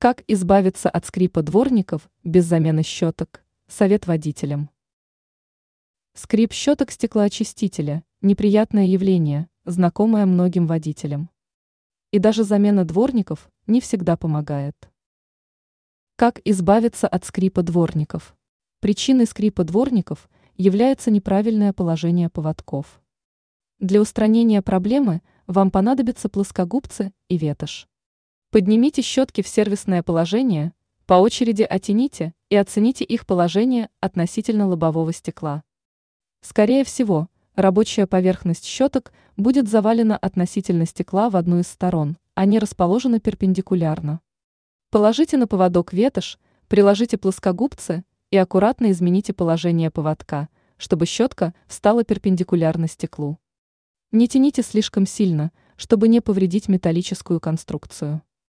Как избавиться от скрипа дворников без замены щеток? Совет водителям. Скрип щеток стеклоочистителя – неприятное явление, знакомое многим водителям. И даже замена дворников не всегда помогает. Как избавиться от скрипа дворников? Причиной скрипа дворников является неправильное положение поводков. Для устранения проблемы вам понадобятся плоскогубцы и ветошь. Поднимите щетки в сервисное положение, по очереди оттяните и оцените их положение относительно лобового стекла. Скорее всего, рабочая поверхность щеток будет завалена относительно стекла в одну из сторон, они расположены перпендикулярно. Положите на поводок ветошь, приложите плоскогубцы и аккуратно измените положение поводка, чтобы щетка встала перпендикулярно стеклу. Не тяните слишком сильно, чтобы не повредить металлическую конструкцию.